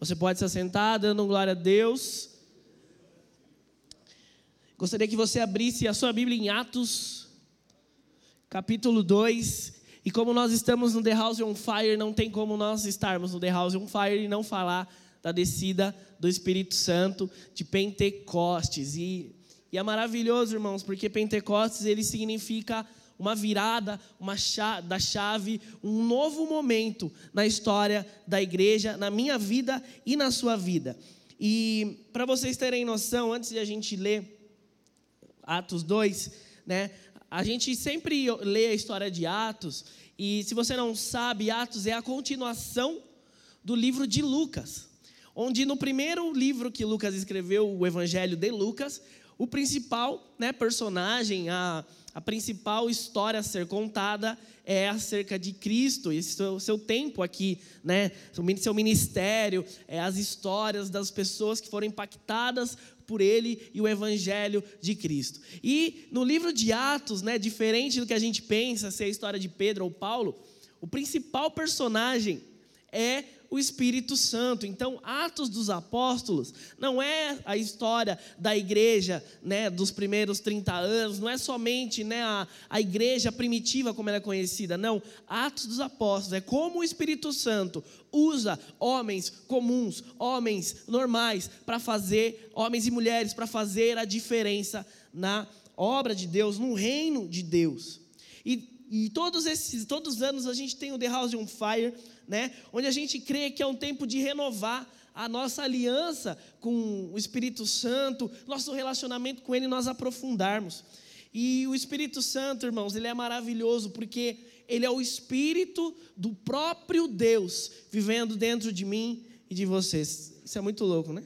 Você pode se assentar, dando glória a Deus. Gostaria que você abrisse a sua Bíblia em Atos, capítulo 2. E como nós estamos no The House on Fire, não tem como nós estarmos no The House on Fire e não falar da descida do Espírito Santo de Pentecostes. E, e é maravilhoso, irmãos, porque Pentecostes ele significa uma virada, uma chave, da chave, um novo momento na história da igreja, na minha vida e na sua vida. E para vocês terem noção, antes de a gente ler Atos 2, né? A gente sempre lê a história de Atos, e se você não sabe, Atos é a continuação do livro de Lucas, onde no primeiro livro que Lucas escreveu, o Evangelho de Lucas, o principal né, personagem, a, a principal história a ser contada é acerca de Cristo, esse seu, seu tempo aqui, né? seu ministério, é as histórias das pessoas que foram impactadas por ele e o evangelho de Cristo. E no livro de Atos, né, diferente do que a gente pensa ser a história de Pedro ou Paulo, o principal personagem é o Espírito Santo. Então, Atos dos Apóstolos não é a história da igreja, né, dos primeiros 30 anos, não é somente, né, a, a igreja primitiva como ela é conhecida, não. Atos dos Apóstolos é como o Espírito Santo usa homens comuns, homens normais para fazer, homens e mulheres para fazer a diferença na obra de Deus, no reino de Deus. E, e todos esses, todos os anos a gente tem o The House on Fire, né? Onde a gente crê que é um tempo de renovar a nossa aliança com o Espírito Santo, nosso relacionamento com Ele nós aprofundarmos. E o Espírito Santo, irmãos, ele é maravilhoso porque ele é o Espírito do próprio Deus vivendo dentro de mim e de vocês. Isso é muito louco, né?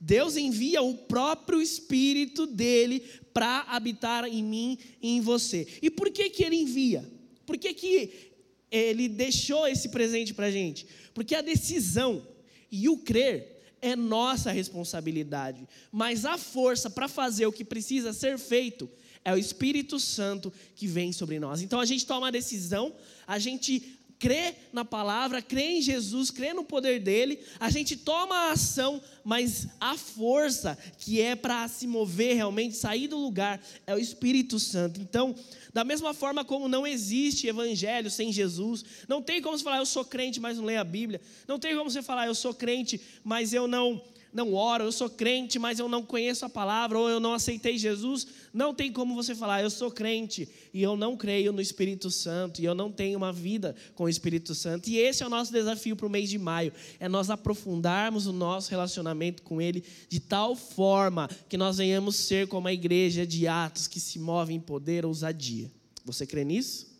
Deus envia o próprio Espírito dele para habitar em mim e em você. E por que, que ele envia? Por que, que ele deixou esse presente para a gente? Porque a decisão e o crer é nossa responsabilidade, mas a força para fazer o que precisa ser feito é o Espírito Santo que vem sobre nós. Então a gente toma a decisão, a gente crê na palavra, crê em Jesus, crê no poder dele, a gente toma a ação, mas a força que é para se mover realmente, sair do lugar, é o Espírito Santo. Então, da mesma forma como não existe evangelho sem Jesus, não tem como você falar eu sou crente, mas não leio a Bíblia, não tem como você falar eu sou crente, mas eu não não oro, eu sou crente, mas eu não conheço a palavra, ou eu não aceitei Jesus, não tem como você falar, eu sou crente e eu não creio no Espírito Santo, e eu não tenho uma vida com o Espírito Santo. E esse é o nosso desafio para o mês de maio: é nós aprofundarmos o nosso relacionamento com Ele de tal forma que nós venhamos ser como a igreja de Atos que se move em poder ou ousadia. Você crê nisso?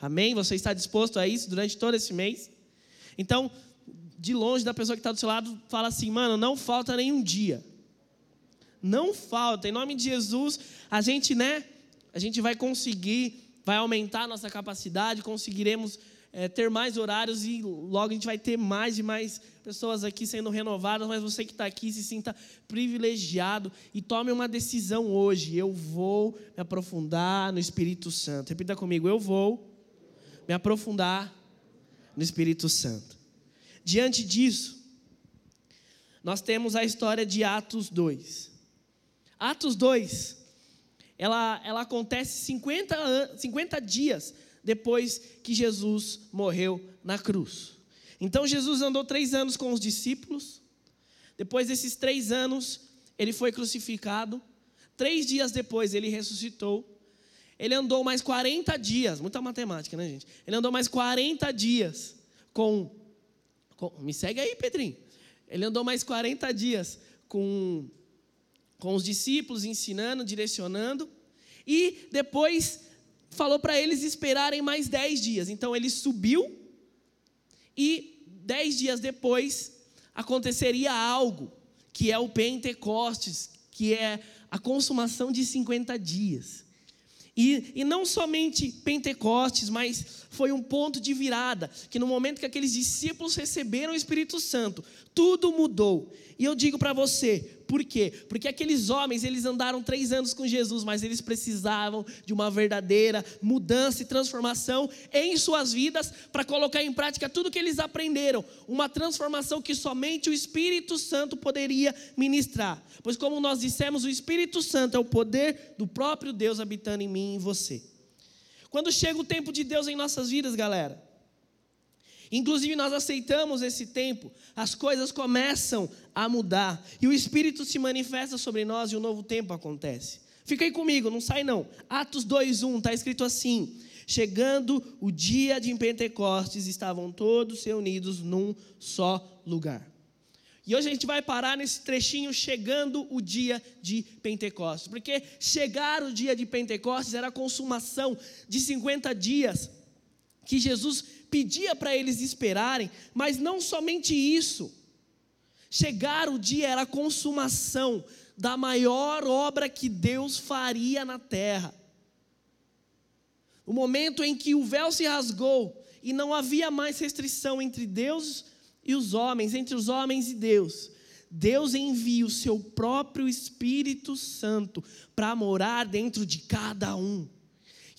Amém? Você está disposto a isso durante todo esse mês? Então, de longe da pessoa que está do seu lado, fala assim, mano, não falta nenhum dia. Não falta. Em nome de Jesus, a gente, né? A gente vai conseguir, vai aumentar a nossa capacidade, conseguiremos é, ter mais horários e logo a gente vai ter mais e mais pessoas aqui sendo renovadas, mas você que está aqui se sinta privilegiado e tome uma decisão hoje. Eu vou me aprofundar no Espírito Santo. Repita comigo, eu vou me aprofundar no Espírito Santo. Diante disso, nós temos a história de Atos 2. Atos 2, ela, ela acontece 50, 50 dias depois que Jesus morreu na cruz. Então Jesus andou três anos com os discípulos. Depois desses três anos, ele foi crucificado. Três dias depois, ele ressuscitou. Ele andou mais 40 dias, muita matemática, né, gente? Ele andou mais 40 dias com me segue aí, Pedrinho. Ele andou mais 40 dias com, com os discípulos, ensinando, direcionando. E depois falou para eles esperarem mais 10 dias. Então ele subiu e 10 dias depois aconteceria algo, que é o Pentecostes, que é a consumação de 50 dias. E, e não somente Pentecostes, mas foi um ponto de virada, que no momento que aqueles discípulos receberam o Espírito Santo, tudo mudou. E eu digo para você, Por quê? Porque aqueles homens, eles andaram três anos com Jesus, mas eles precisavam de uma verdadeira mudança e transformação em suas vidas para colocar em prática tudo que eles aprenderam. Uma transformação que somente o Espírito Santo poderia ministrar. Pois, como nós dissemos, o Espírito Santo é o poder do próprio Deus habitando em mim e em você. Quando chega o tempo de Deus em nossas vidas, galera, Inclusive, nós aceitamos esse tempo, as coisas começam a mudar, e o Espírito se manifesta sobre nós e um novo tempo acontece. Fica aí comigo, não sai não. Atos 2:1 está escrito assim: Chegando o dia de Pentecostes, estavam todos reunidos num só lugar. E hoje a gente vai parar nesse trechinho chegando o dia de Pentecostes, porque chegar o dia de Pentecostes era a consumação de 50 dias que Jesus pedia para eles esperarem, mas não somente isso. Chegar o dia era a consumação da maior obra que Deus faria na terra. O momento em que o véu se rasgou e não havia mais restrição entre Deus e os homens, entre os homens e Deus. Deus envia o seu próprio Espírito Santo para morar dentro de cada um.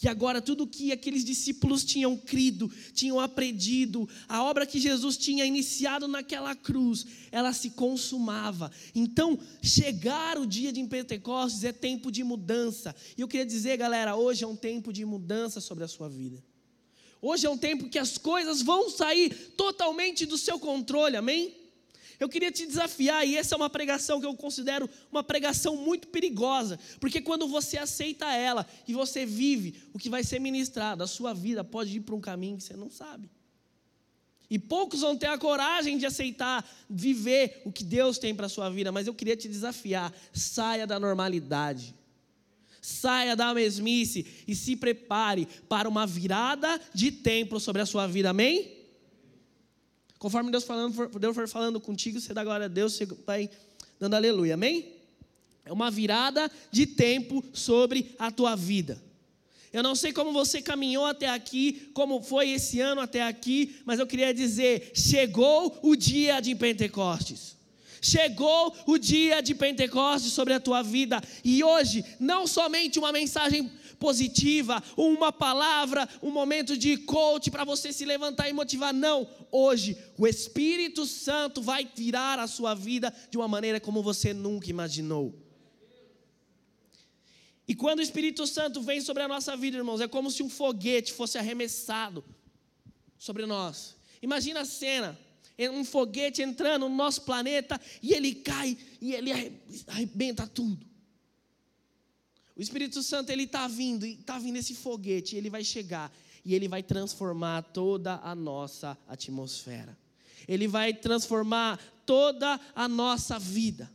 E agora tudo que aqueles discípulos tinham crido, tinham aprendido, a obra que Jesus tinha iniciado naquela cruz, ela se consumava. Então, chegar o dia de Pentecostes é tempo de mudança. E eu queria dizer, galera, hoje é um tempo de mudança sobre a sua vida. Hoje é um tempo que as coisas vão sair totalmente do seu controle, amém? Eu queria te desafiar, e essa é uma pregação que eu considero uma pregação muito perigosa, porque quando você aceita ela e você vive o que vai ser ministrado, a sua vida pode ir para um caminho que você não sabe. E poucos vão ter a coragem de aceitar, viver o que Deus tem para a sua vida, mas eu queria te desafiar: saia da normalidade, saia da mesmice e se prepare para uma virada de tempo sobre a sua vida, amém? Conforme Deus, falando, Deus for falando contigo, você dá glória a Deus, você vai dando aleluia, amém? É uma virada de tempo sobre a tua vida. Eu não sei como você caminhou até aqui, como foi esse ano até aqui, mas eu queria dizer: chegou o dia de Pentecostes. Chegou o dia de Pentecostes sobre a tua vida, e hoje, não somente uma mensagem positiva, uma palavra, um momento de coach para você se levantar e motivar. Não, hoje o Espírito Santo vai tirar a sua vida de uma maneira como você nunca imaginou. E quando o Espírito Santo vem sobre a nossa vida, irmãos, é como se um foguete fosse arremessado sobre nós. Imagina a cena um foguete entrando no nosso planeta e ele cai e ele arrebenta tudo. O Espírito Santo ele está vindo, está vindo esse foguete, ele vai chegar e ele vai transformar toda a nossa atmosfera. Ele vai transformar toda a nossa vida.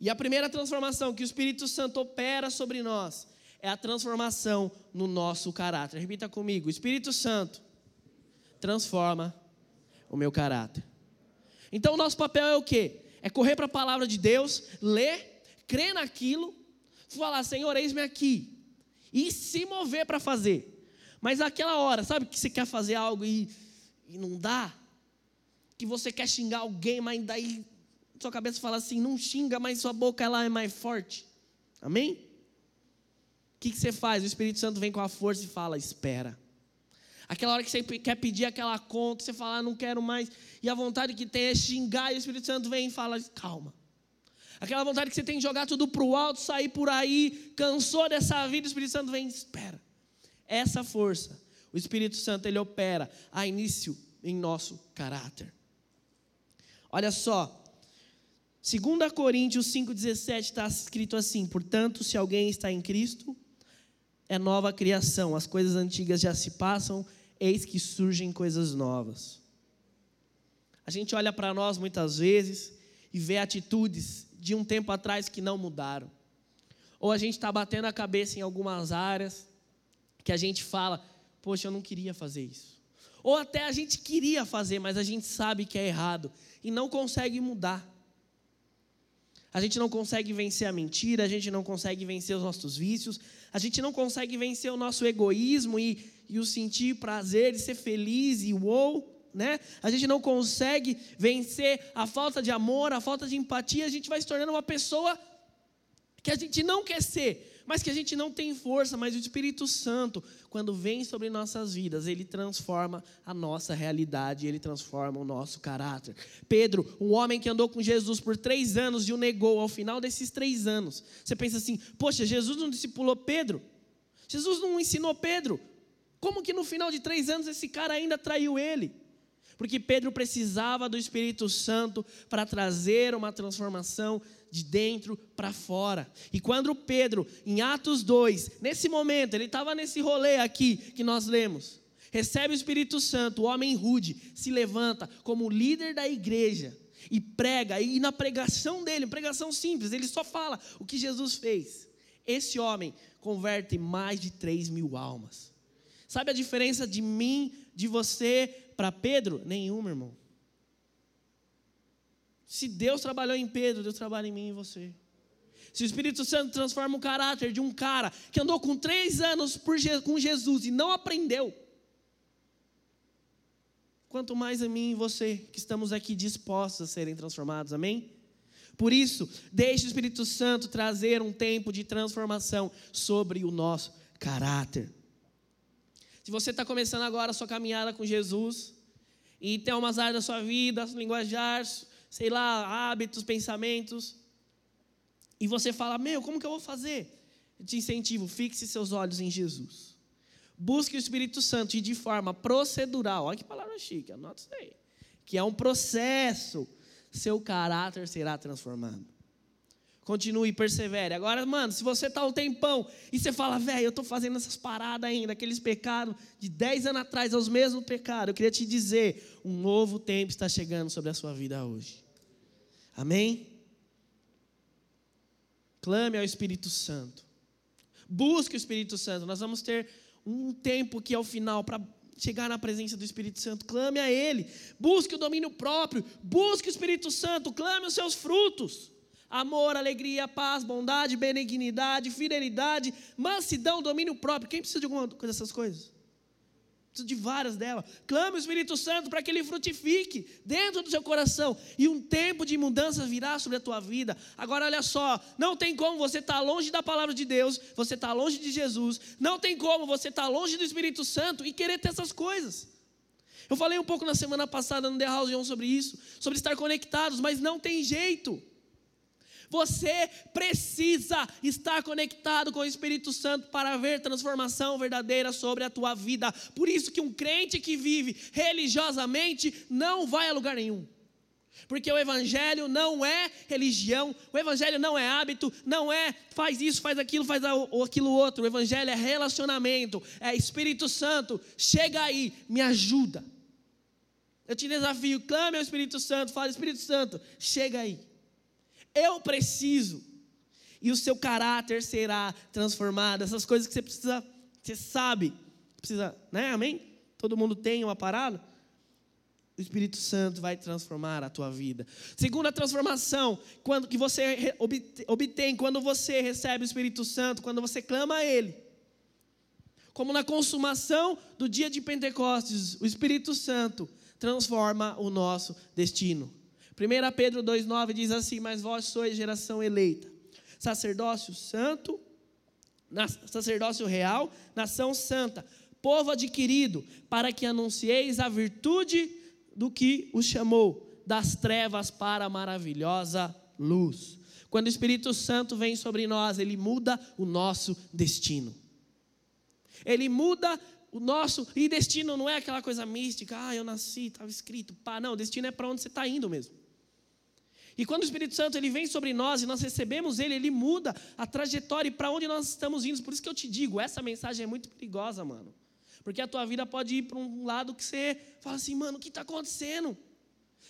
E a primeira transformação que o Espírito Santo opera sobre nós é a transformação no nosso caráter. Repita comigo: Espírito Santo transforma o meu caráter. Então o nosso papel é o quê? É correr para a palavra de Deus, ler crer naquilo, falar, Senhor, eis-me aqui, e se mover para fazer. Mas aquela hora, sabe que você quer fazer algo e, e não dá? Que você quer xingar alguém, mas daí sua cabeça fala assim, não xinga, mas sua boca ela é mais forte. Amém? O que, que você faz? O Espírito Santo vem com a força e fala, espera. Aquela hora que você quer pedir aquela conta, você fala, ah, não quero mais, e a vontade que tem é xingar, e o Espírito Santo vem e fala, calma. Aquela vontade que você tem de jogar tudo para o alto, sair por aí, cansou dessa vida, o Espírito Santo vem, espera. Essa força, o Espírito Santo, ele opera a início em nosso caráter. Olha só, 2 Coríntios 5,17 está escrito assim: Portanto, se alguém está em Cristo, é nova criação, as coisas antigas já se passam, eis que surgem coisas novas. A gente olha para nós muitas vezes e vê atitudes de um tempo atrás que não mudaram. Ou a gente está batendo a cabeça em algumas áreas que a gente fala, poxa, eu não queria fazer isso. Ou até a gente queria fazer, mas a gente sabe que é errado e não consegue mudar. A gente não consegue vencer a mentira, a gente não consegue vencer os nossos vícios, a gente não consegue vencer o nosso egoísmo e, e o sentir prazer e ser feliz e uou. né, a gente não consegue vencer a falta de amor, a falta de empatia, a gente vai se tornando uma pessoa que a gente não quer ser, mas que a gente não tem força, mas o Espírito Santo, quando vem sobre nossas vidas, ele transforma a nossa realidade, ele transforma o nosso caráter. Pedro, um homem que andou com Jesus por três anos e o negou ao final desses três anos. Você pensa assim, poxa, Jesus não discipulou Pedro? Jesus não ensinou Pedro? Como que no final de três anos esse cara ainda traiu ele? Porque Pedro precisava do Espírito Santo para trazer uma transformação de dentro para fora. E quando Pedro, em Atos 2, nesse momento, ele estava nesse rolê aqui que nós lemos, recebe o Espírito Santo, o homem rude se levanta como líder da igreja e prega, e na pregação dele, pregação simples, ele só fala o que Jesus fez. Esse homem converte mais de 3 mil almas. Sabe a diferença de mim, de você para Pedro? Nenhuma, irmão. Se Deus trabalhou em Pedro, Deus trabalha em mim e você. Se o Espírito Santo transforma o caráter de um cara que andou com três anos com Jesus e não aprendeu, quanto mais a mim e você que estamos aqui dispostos a serem transformados, amém? Por isso, deixe o Espírito Santo trazer um tempo de transformação sobre o nosso caráter. Se você está começando agora a sua caminhada com Jesus, e tem umas áreas da sua vida, linguajar, sei lá, hábitos, pensamentos, e você fala: Meu, como que eu vou fazer? Eu te incentivo, fixe seus olhos em Jesus. Busque o Espírito Santo e de forma procedural, olha que palavra chique, anota isso aí, que é um processo, seu caráter será transformado. Continue persevere. Agora, mano, se você está um tempão e você fala, velho, eu estou fazendo essas paradas ainda, aqueles pecados de 10 anos atrás, é os mesmos pecados, eu queria te dizer, um novo tempo está chegando sobre a sua vida hoje. Amém? Clame ao Espírito Santo. Busque o Espírito Santo. Nós vamos ter um tempo que ao final para chegar na presença do Espírito Santo. Clame a Ele. Busque o domínio próprio. Busque o Espírito Santo. Clame os seus frutos. Amor, alegria, paz, bondade, benignidade, fidelidade, mansidão, domínio próprio. Quem precisa de alguma dessas coisas? Preciso de várias delas. Clame o Espírito Santo para que ele frutifique dentro do seu coração. E um tempo de mudança virá sobre a tua vida. Agora, olha só: não tem como você estar tá longe da palavra de Deus, você estar tá longe de Jesus. Não tem como você estar tá longe do Espírito Santo e querer ter essas coisas. Eu falei um pouco na semana passada no The House 1 sobre isso, sobre estar conectados, mas não tem jeito. Você precisa estar conectado com o Espírito Santo para ver transformação verdadeira sobre a tua vida. Por isso que um crente que vive religiosamente não vai a lugar nenhum. Porque o evangelho não é religião, o evangelho não é hábito, não é faz isso, faz aquilo, faz aquilo outro. O evangelho é relacionamento, é Espírito Santo. Chega aí, me ajuda. Eu te desafio, clame ao Espírito Santo, fala Espírito Santo, chega aí. Eu preciso. E o seu caráter será transformado. Essas coisas que você precisa, você sabe, precisa, né? Amém? Todo mundo tem uma parada? O Espírito Santo vai transformar a tua vida. Segunda transformação, quando que você obtém quando você recebe o Espírito Santo, quando você clama a ele. Como na consumação do dia de Pentecostes, o Espírito Santo transforma o nosso destino. 1 Pedro 2,9 diz assim: Mas vós sois geração eleita, sacerdócio santo, sacerdócio real, nação santa, povo adquirido, para que anuncieis a virtude do que os chamou, das trevas para a maravilhosa luz. Quando o Espírito Santo vem sobre nós, ele muda o nosso destino. Ele muda o nosso, e destino não é aquela coisa mística, ah, eu nasci, estava escrito, pá, não, destino é para onde você está indo mesmo. E quando o Espírito Santo ele vem sobre nós e nós recebemos ele, ele muda a trajetória para onde nós estamos indo. Por isso que eu te digo, essa mensagem é muito perigosa, mano. Porque a tua vida pode ir para um lado que você fala assim, mano, o que está acontecendo?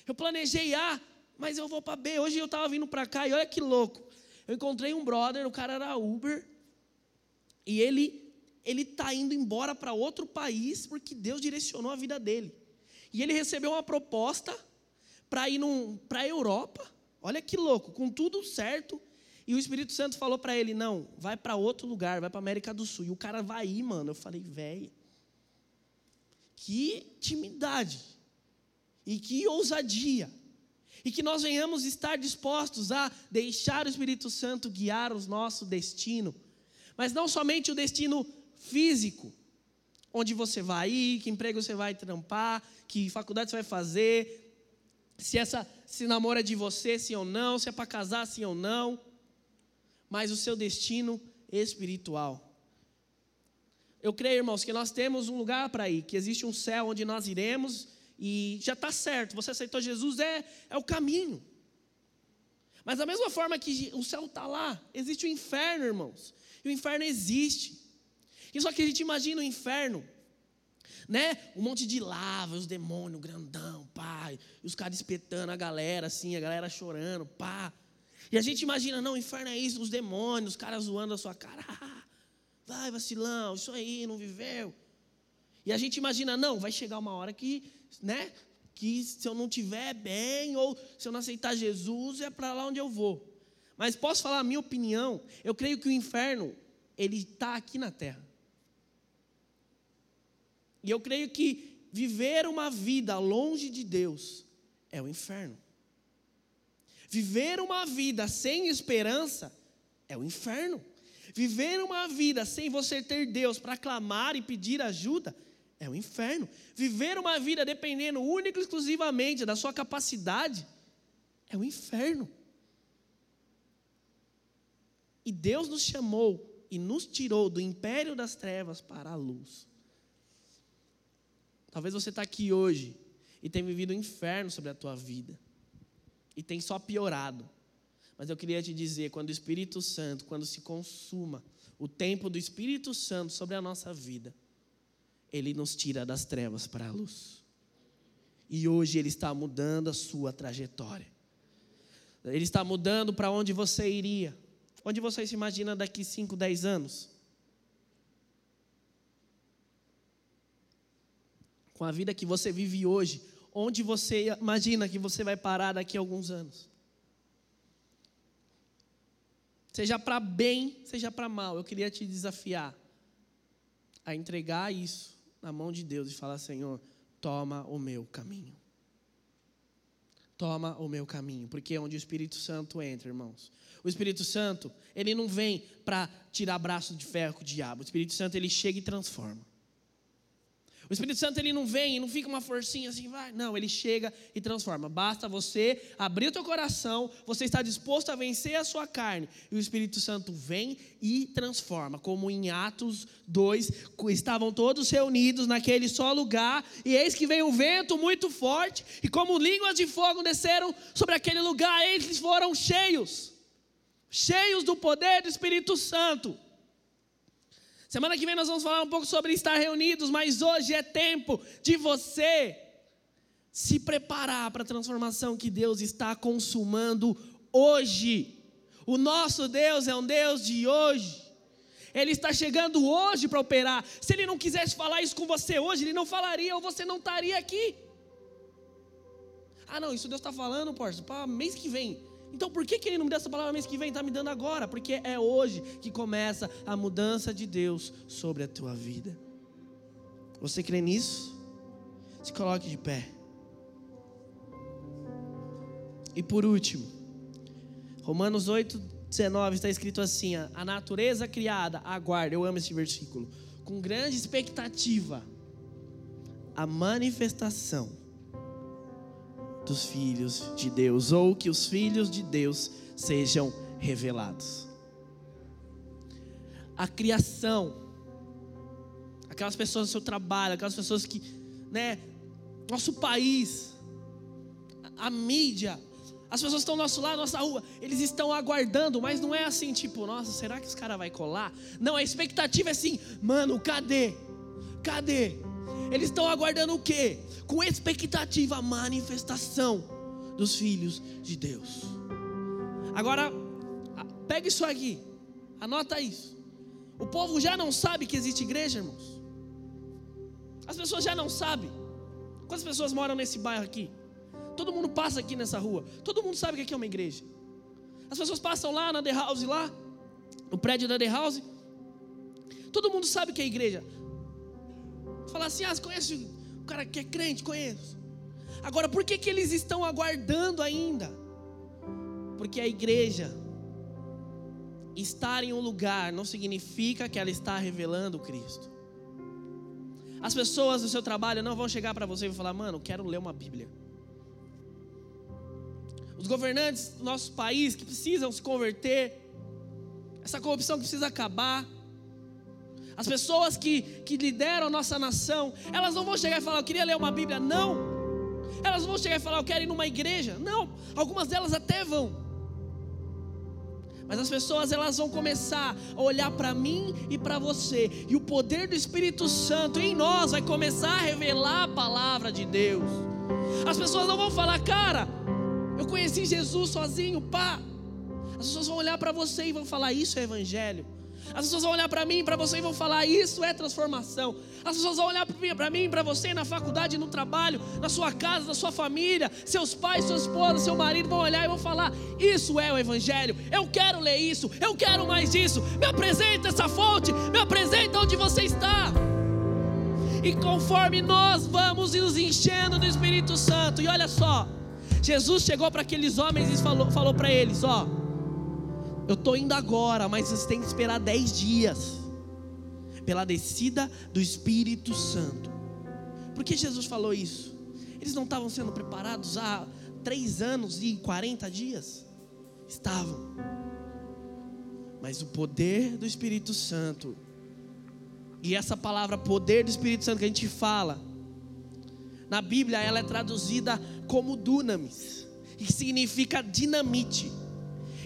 Eu planejei A, mas eu vou para B. Hoje eu estava vindo para cá e olha que louco. Eu encontrei um brother, o cara era Uber, e ele ele está indo embora para outro país porque Deus direcionou a vida dele. E ele recebeu uma proposta para ir para a Europa. Olha que louco, com tudo certo. E o Espírito Santo falou para ele: não, vai para outro lugar, vai para América do Sul. E o cara vai ir, mano. Eu falei, velho, que intimidade. E que ousadia! E que nós venhamos estar dispostos a deixar o Espírito Santo guiar o nosso destino, mas não somente o destino físico, onde você vai ir, que emprego você vai trampar, que faculdade você vai fazer, se essa se namora de você, sim ou não, se é para casar, sim ou não, mas o seu destino espiritual. Eu creio, irmãos, que nós temos um lugar para ir, que existe um céu onde nós iremos e já está certo. Você aceitou Jesus, é, é o caminho. Mas da mesma forma que o céu está lá, existe o inferno, irmãos. E o inferno existe. E só que a gente imagina o inferno né? Um monte de lava, os demônios grandão, pai, e os caras espetando a galera assim, a galera chorando, pá. E a gente imagina, não, o inferno é isso, os demônios, os caras zoando a sua cara. vai, vacilão, isso aí, não viveu. E a gente imagina, não, vai chegar uma hora que, né, que se eu não tiver bem ou se eu não aceitar Jesus, é para lá onde eu vou. Mas posso falar a minha opinião? Eu creio que o inferno ele está aqui na terra. E eu creio que viver uma vida longe de Deus é o inferno. Viver uma vida sem esperança é o inferno. Viver uma vida sem você ter Deus para clamar e pedir ajuda é o inferno. Viver uma vida dependendo única e exclusivamente da sua capacidade é o inferno. E Deus nos chamou e nos tirou do império das trevas para a luz. Talvez você está aqui hoje e tenha vivido um inferno sobre a tua vida. E tem só piorado. Mas eu queria te dizer, quando o Espírito Santo, quando se consuma o tempo do Espírito Santo sobre a nossa vida, ele nos tira das trevas para a luz. E hoje ele está mudando a sua trajetória. Ele está mudando para onde você iria. Onde você se imagina daqui 5, 10 anos? Com a vida que você vive hoje, onde você imagina que você vai parar daqui a alguns anos? Seja para bem, seja para mal, eu queria te desafiar a entregar isso na mão de Deus e falar: Senhor, toma o meu caminho. Toma o meu caminho, porque é onde o Espírito Santo entra, irmãos. O Espírito Santo, ele não vem para tirar braço de ferro com o diabo. O Espírito Santo, ele chega e transforma. O Espírito Santo ele não vem, não fica uma forcinha assim, vai. Não, ele chega e transforma. Basta você abrir o teu coração, você está disposto a vencer a sua carne, e o Espírito Santo vem e transforma. Como em Atos 2, estavam todos reunidos naquele só lugar, e eis que veio um vento muito forte, e como línguas de fogo desceram sobre aquele lugar, eles foram cheios cheios do poder do Espírito Santo. Semana que vem nós vamos falar um pouco sobre estar reunidos, mas hoje é tempo de você se preparar para a transformação que Deus está consumando hoje. O nosso Deus é um Deus de hoje. Ele está chegando hoje para operar. Se ele não quisesse falar isso com você hoje, ele não falaria ou você não estaria aqui. Ah, não, isso Deus está falando, Porto, para mês que vem. Então por que, que ele não me deu essa palavra mês que vem? Está me dando agora? Porque é hoje que começa a mudança de Deus sobre a tua vida. Você crê nisso? Se coloque de pé. E por último, Romanos 8, 19 está escrito assim: a natureza criada aguarda, eu amo esse versículo, com grande expectativa, a manifestação dos filhos de Deus, ou que os filhos de Deus sejam revelados. A criação, aquelas pessoas do seu trabalho, aquelas pessoas que, né, nosso país, a, mídia, as pessoas estão do nosso lado, nossa rua, eles estão aguardando, mas não é assim, tipo, nossa, será que os cara vai colar? Não, a expectativa é assim, mano, cadê? Cadê? Eles estão aguardando o quê? Com expectativa a manifestação dos filhos de Deus. Agora, pega isso aqui, anota isso. O povo já não sabe que existe igreja, irmãos. As pessoas já não sabem. Quantas pessoas moram nesse bairro aqui? Todo mundo passa aqui nessa rua. Todo mundo sabe que aqui é uma igreja. As pessoas passam lá na The House, lá, no prédio da The House. Todo mundo sabe que é igreja. Falar assim, ah, conhece o cara que é crente? Conheço. Agora, por que, que eles estão aguardando ainda? Porque a igreja estar em um lugar não significa que ela está revelando Cristo. As pessoas do seu trabalho não vão chegar para você e falar, mano, quero ler uma Bíblia. Os governantes do nosso país que precisam se converter, essa corrupção que precisa acabar. As pessoas que, que lideram a nossa nação, elas não vão chegar e falar, eu queria ler uma Bíblia. Não. Elas vão chegar e falar, eu quero ir numa igreja. Não. Algumas delas até vão. Mas as pessoas elas vão começar a olhar para mim e para você, e o poder do Espírito Santo em nós vai começar a revelar a palavra de Deus. As pessoas não vão falar, cara, eu conheci Jesus sozinho, pá. As pessoas vão olhar para você e vão falar: Isso é evangelho. As pessoas vão olhar para mim para você e vão falar: Isso é transformação. As pessoas vão olhar para mim para você na faculdade, no trabalho, na sua casa, na sua família, seus pais, sua esposa, seu marido vão olhar e vão falar: Isso é o Evangelho. Eu quero ler isso, eu quero mais disso. Me apresenta essa fonte, me apresenta onde você está. E conforme nós vamos nos enchendo do Espírito Santo, e olha só, Jesus chegou para aqueles homens e falou, falou para eles: Ó, eu estou indo agora, mas vocês têm que esperar dez dias pela descida do Espírito Santo. Por que Jesus falou isso? Eles não estavam sendo preparados há três anos e quarenta dias? Estavam. Mas o poder do Espírito Santo, e essa palavra poder do Espírito Santo que a gente fala, na Bíblia ela é traduzida como dunamis, que significa dinamite.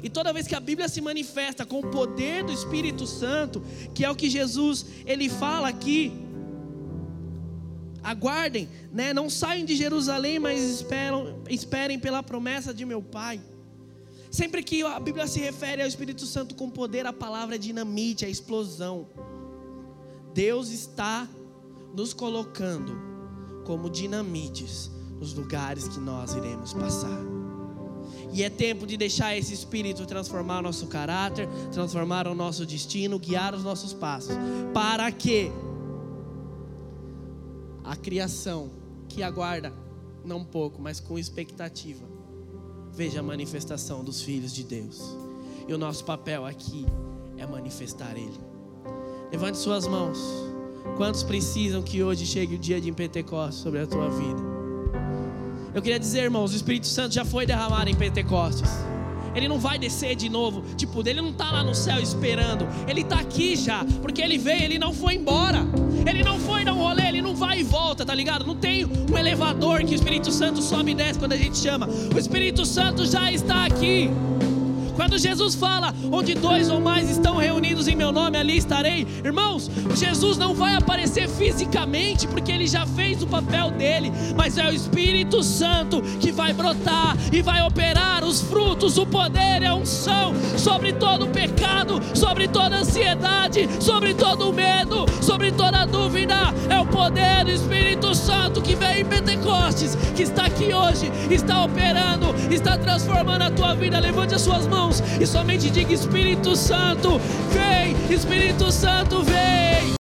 E toda vez que a Bíblia se manifesta com o poder do Espírito Santo, que é o que Jesus ele fala aqui, aguardem, né? Não saiam de Jerusalém, mas esperam, esperem pela promessa de meu Pai. Sempre que a Bíblia se refere ao Espírito Santo com poder, a palavra é dinamite, é explosão. Deus está nos colocando como dinamites nos lugares que nós iremos passar. E é tempo de deixar esse Espírito transformar nosso caráter, transformar o nosso destino, guiar os nossos passos. Para que a criação que aguarda, não pouco, mas com expectativa, veja a manifestação dos filhos de Deus. E o nosso papel aqui é manifestar Ele. Levante suas mãos. Quantos precisam que hoje chegue o dia de Pentecostes sobre a tua vida? Eu queria dizer, irmãos, o Espírito Santo já foi derramado em Pentecostes. Ele não vai descer de novo, tipo, ele não está lá no céu esperando. Ele está aqui já, porque ele veio, ele não foi embora. Ele não foi dar um rolê, ele não vai e volta, tá ligado? Não tem um elevador que o Espírito Santo sobe e desce quando a gente chama. O Espírito Santo já está aqui. Quando Jesus fala, onde dois ou mais estão reunidos em meu nome, ali estarei. Irmãos, Jesus não vai aparecer fisicamente, porque ele já fez o papel dele, mas é o Espírito Santo que vai brotar e vai operar os frutos, o poder e a unção sobre todo o pecado, sobre toda ansiedade, sobre todo o medo, sobre toda dúvida. É o poder do Espírito Santo que vem em Pentecostes, que está aqui hoje, está operando, está transformando a tua vida. Levante as suas mãos e somente diga: Espírito Santo, vem, Espírito Santo, vem.